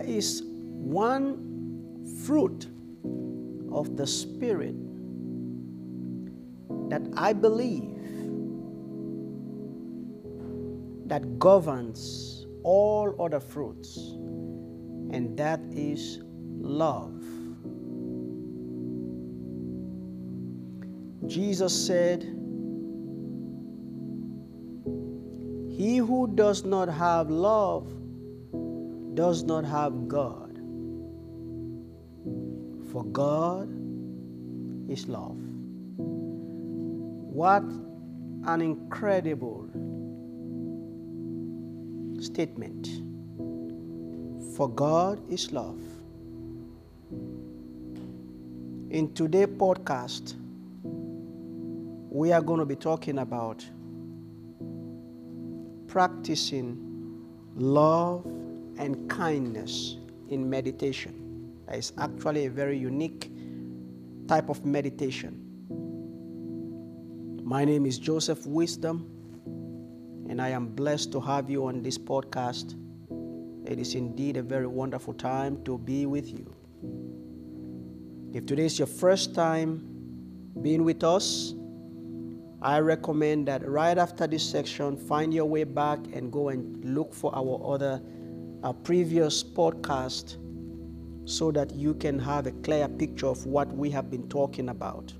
there is one fruit of the Spirit that I believe that governs all other fruits, and that is love. Jesus said, He who does not have love does not have God. For God is love. What an incredible statement. For God is love. In today's podcast, we are going to be talking about practicing love and kindness in meditation. That is actually a very unique type of meditation. My name is Joseph Wisdom, and I am blessed to have you on this podcast. It is indeed a very wonderful time to be with you. If today is your first time being with us, I recommend that right after this section, find your way back and go and look for our other our previous podcast so that you can have a clear picture of what we have been talking about.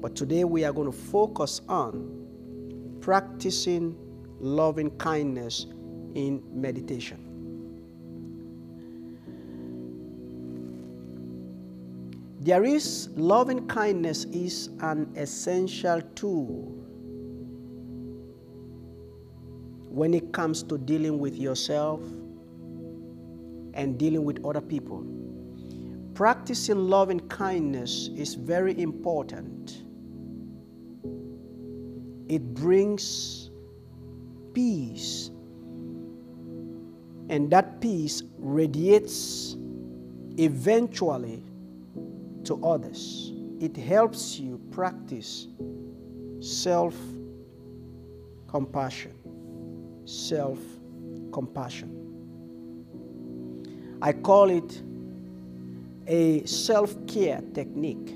But today we are going to focus on practicing loving kindness in meditation. There is loving kindness is an essential tool when it comes to dealing with yourself and dealing with other people. Practicing loving kindness is very important. It brings peace, and that peace radiates eventually to others. It helps you practice self compassion. Self compassion. I call it a self care technique.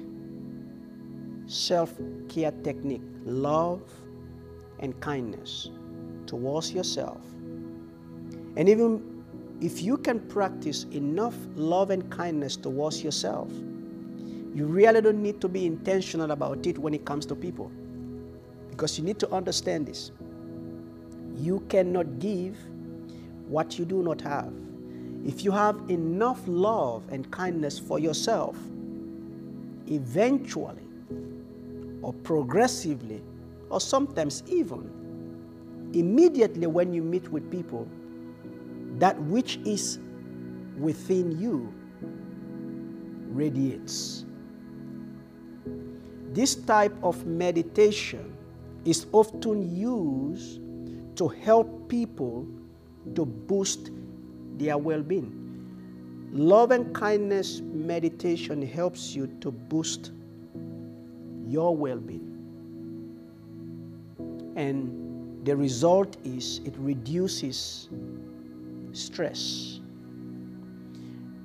Self care technique. Love and kindness towards yourself. And even if you can practice enough love and kindness towards yourself, you really don't need to be intentional about it when it comes to people. Because you need to understand this. You cannot give what you do not have. If you have enough love and kindness for yourself, eventually or progressively, or sometimes even immediately when you meet with people, that which is within you radiates. This type of meditation is often used to help people to boost their well being. Love and kindness meditation helps you to boost your well being. And the result is it reduces stress.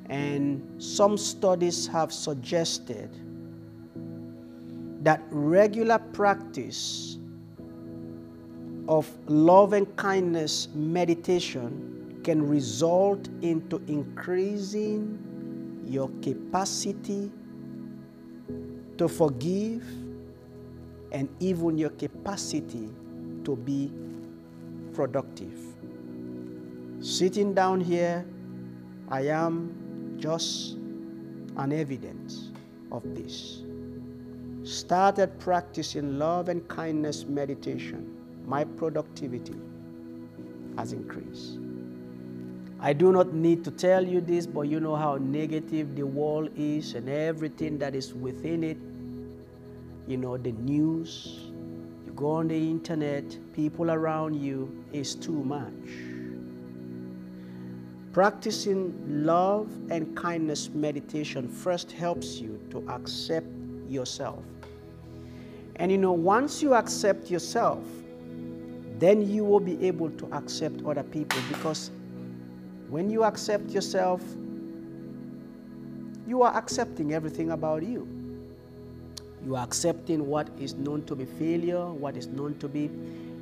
And some studies have suggested that regular practice of love and kindness meditation can result into increasing your capacity to forgive and even your capacity to be productive. Sitting down here, I am just an evidence of this. Started practicing love and kindness meditation my productivity has increased. I do not need to tell you this, but you know how negative the world is and everything that is within it. You know, the news, you go on the internet, people around you is too much. Practicing love and kindness meditation first helps you to accept yourself. And you know, once you accept yourself, then you will be able to accept other people because When you accept yourself, you are accepting everything about you. You are accepting what is known to be failure, what is known to be,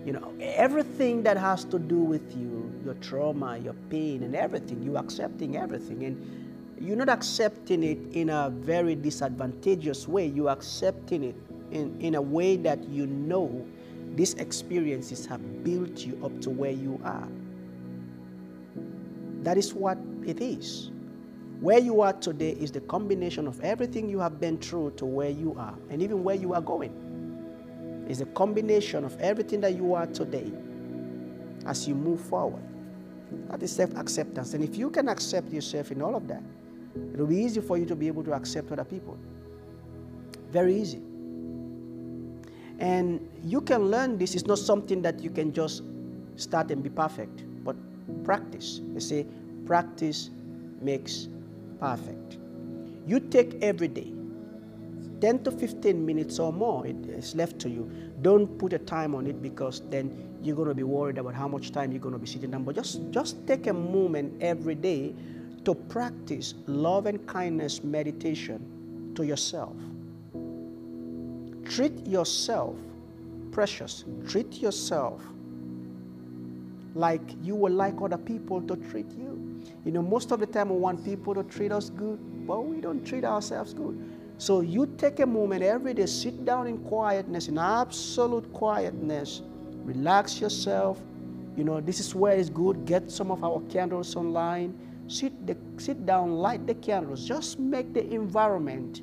you know, everything that has to do with you, your trauma, your pain, and everything. You are accepting everything. And you're not accepting it in a very disadvantageous way. You're accepting it in, in a way that you know these experiences have built you up to where you are. That is what it is. Where you are today is the combination of everything you have been through to where you are and even where you are going. It's a combination of everything that you are today as you move forward. That is self acceptance. And if you can accept yourself in all of that, it will be easy for you to be able to accept other people. Very easy. And you can learn this. It's not something that you can just start and be perfect, but practice. They say practice makes perfect. You take every day, 10 to 15 minutes or more, is left to you. Don't put a time on it because then you're going to be worried about how much time you're going to be sitting down. But just, just take a moment every day to practice love and kindness meditation to yourself. Treat yourself precious. Treat yourself like you would like other people to treat you. You know, most of the time we want people to treat us good, but we don't treat ourselves good. So you take a moment every day, sit down in quietness, in absolute quietness, relax yourself. You know, this is where it's good. Get some of our candles online. Sit, the, sit down, light the candles. Just make the environment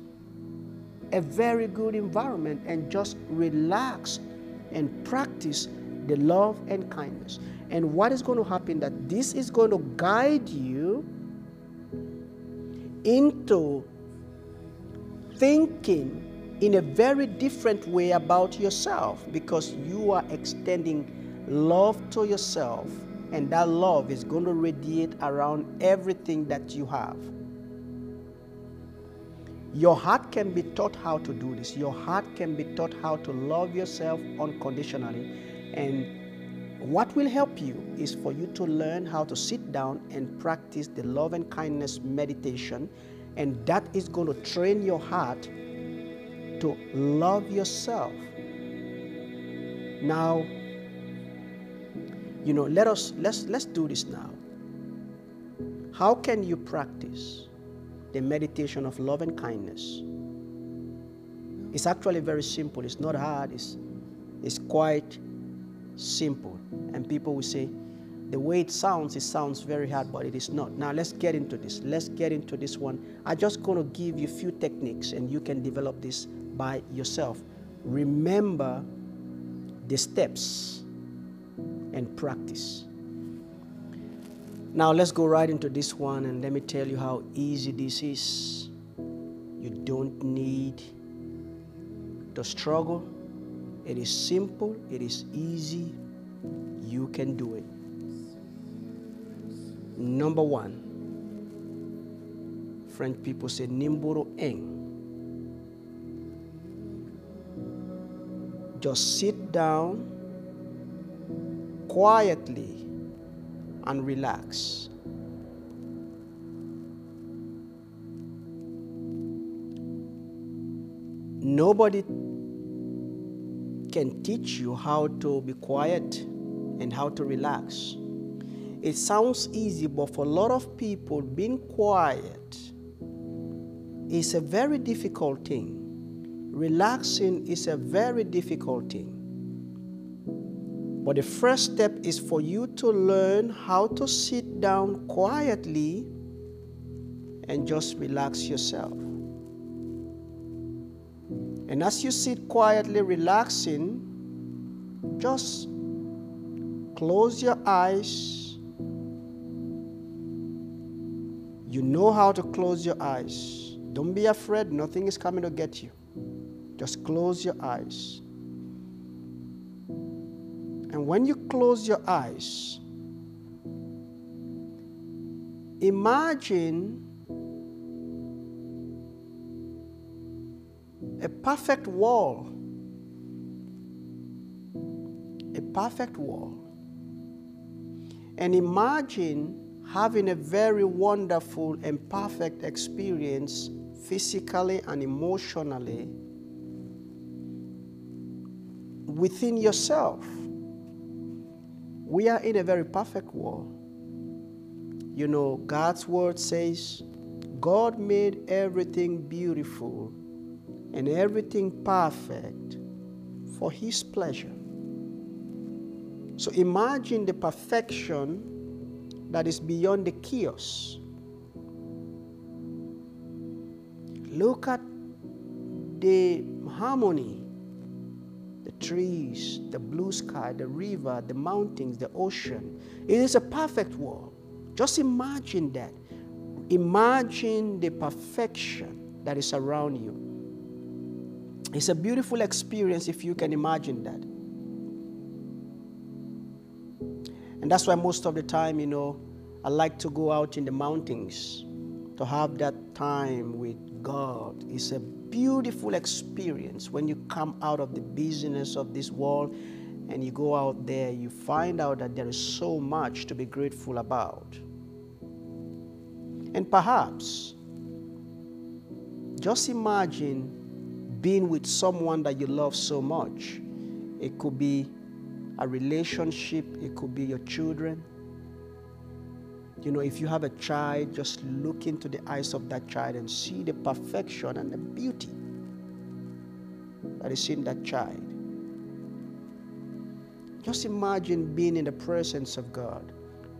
a very good environment and just relax and practice the love and kindness. And what is going to happen that this is going to guide you into thinking in a very different way about yourself because you are extending love to yourself and that love is going to radiate around everything that you have. Your heart can be taught how to do this. Your heart can be taught how to love yourself unconditionally and what will help you is for you to learn how to sit down and practice the love and kindness meditation, and that is going to train your heart to love yourself. Now, you know, let us let's let's do this now. How can you practice the meditation of love and kindness? It's actually very simple. It's not hard. It's, it's quite simple. And people will say, the way it sounds, it sounds very hard, but it is not. Now let's get into this. Let's get into this one. I'm just going to give you a few techniques and you can develop this by yourself. Remember the steps and practice. Now let's go right into this one and let me tell you how easy this is. You don't need to struggle it is simple, it is easy. You can do it. Number one, French people say nimburo eng. Just sit down quietly and relax. Nobody can teach you how to be quiet and how to relax. It sounds easy, but for a lot of people, being quiet is a very difficult thing. Relaxing is a very difficult thing. But the first step is for you to learn how to sit down quietly and just relax yourself. And as you sit quietly relaxing, just close your eyes. You know how to close your eyes. Don't be afraid, nothing is coming to get you. Just close your eyes. And when you close your eyes, imagine a perfect wall. A perfect wall. And imagine having a very wonderful and perfect experience physically and emotionally within yourself. We are in a very perfect world. You know, God's word says, God made everything beautiful and everything perfect for His pleasure. So imagine the perfection that is beyond the chaos. Look at the harmony, the trees, the blue sky, the river, the mountains, the ocean. It is a perfect world. Just imagine that. Imagine the perfection that is around you. It's a beautiful experience if you can imagine that. And that's why most of the time, you know, I like to go out in the mountains to have that time with God. It's a beautiful experience when you come out of the busyness of this world and you go out there, you find out that there is so much to be grateful about. And perhaps, just imagine being with someone that you love so much. It could be a relationship, it could be your children. You know, if you have a child, just look into the eyes of that child and see the perfection and the beauty that is in that child. Just imagine being in the presence of God.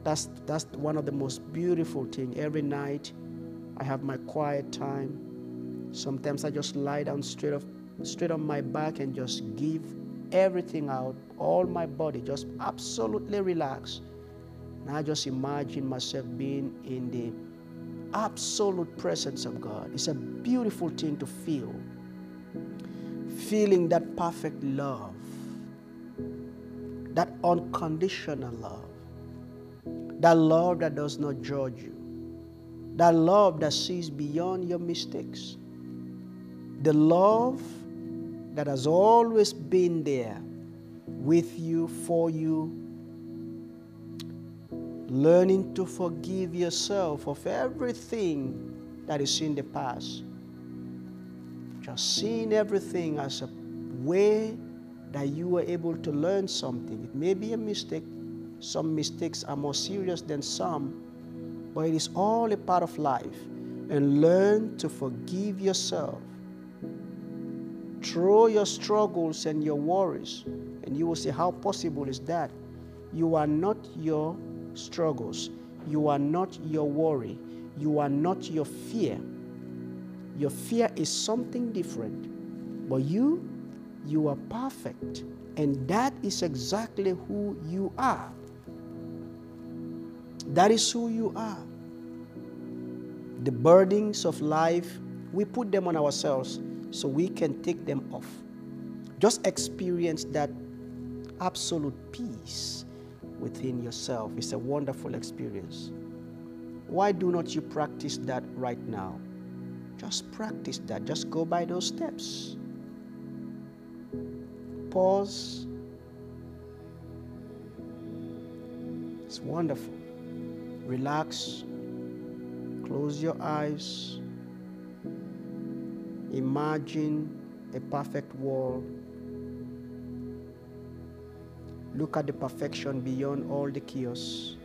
That's, that's one of the most beautiful things. Every night, I have my quiet time. Sometimes I just lie down straight, off, straight on my back and just give everything out, all my body, just absolutely relax. And I just imagine myself being in the absolute presence of God. It's a beautiful thing to feel. Feeling that perfect love, that unconditional love, that love that does not judge you, that love that sees beyond your mistakes, the love that has always been there with you, for you, learning to forgive yourself of everything that is in the past. Just seeing everything as a way that you were able to learn something. It may be a mistake. Some mistakes are more serious than some, but it is all a part of life. And learn to forgive yourself Throw your struggles and your worries, and you will see how possible is that. You are not your struggles. You are not your worry. You are not your fear. Your fear is something different. But you, you are perfect. And that is exactly who you are. That is who you are. The burdens of life, we put them on ourselves so we can take them off. Just experience that absolute peace within yourself. It's a wonderful experience. Why do not you practice that right now? Just practice that. Just go by those steps. Pause. It's wonderful. Relax. Close your eyes. Imagine a perfect world. Look at the perfection beyond all the chaos.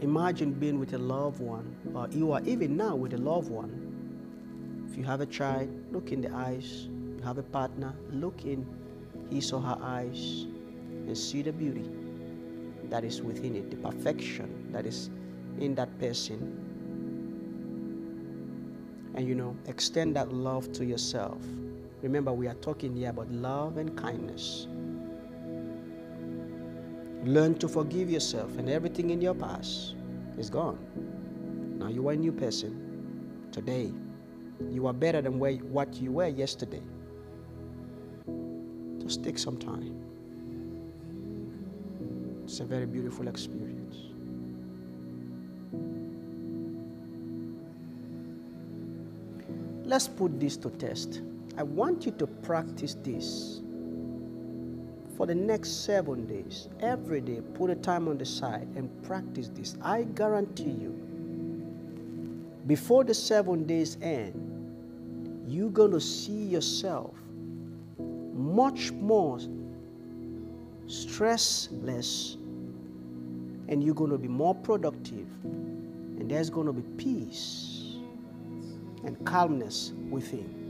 Imagine being with a loved one, or you are even now with a loved one. If you have a child, look in the eyes. You have a partner, look in his or her eyes and see the beauty that is within it, the perfection that is in that person and you know, extend that love to yourself. Remember, we are talking here about love and kindness. Learn to forgive yourself, and everything in your past is gone. Now you are a new person today. You are better than where, what you were yesterday. Just take some time. It's a very beautiful experience. Let's put this to test. I want you to practice this for the next seven days, every day, put a time on the side and practice this. I guarantee you, before the seven days end, you're going to see yourself much more stressless and you're going to be more productive and there's going to be peace and calmness within.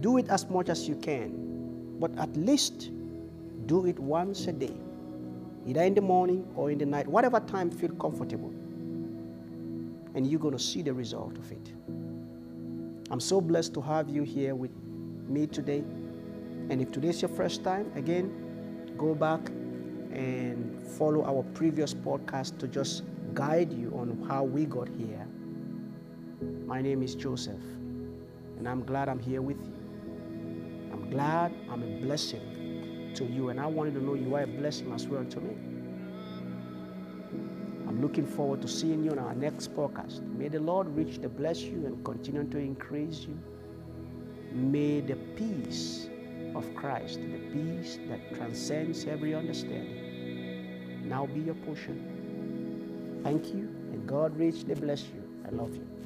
Do it as much as you can, but at least do it once a day, either in the morning or in the night, whatever time feel comfortable. And you're going to see the result of it. I'm so blessed to have you here with me today. And if today's your first time, again, go back and follow our previous podcast to just guide you on how we got here. My name is Joseph, and I'm glad I'm here with you. I'm glad I'm a blessing to you, and I wanted to know you are a blessing as well to me. I'm looking forward to seeing you on our next podcast. May the Lord reach to bless you and continue to increase you. May the peace of Christ, the peace that transcends every understanding, now be your portion. Thank you, and God richly bless you. I love you.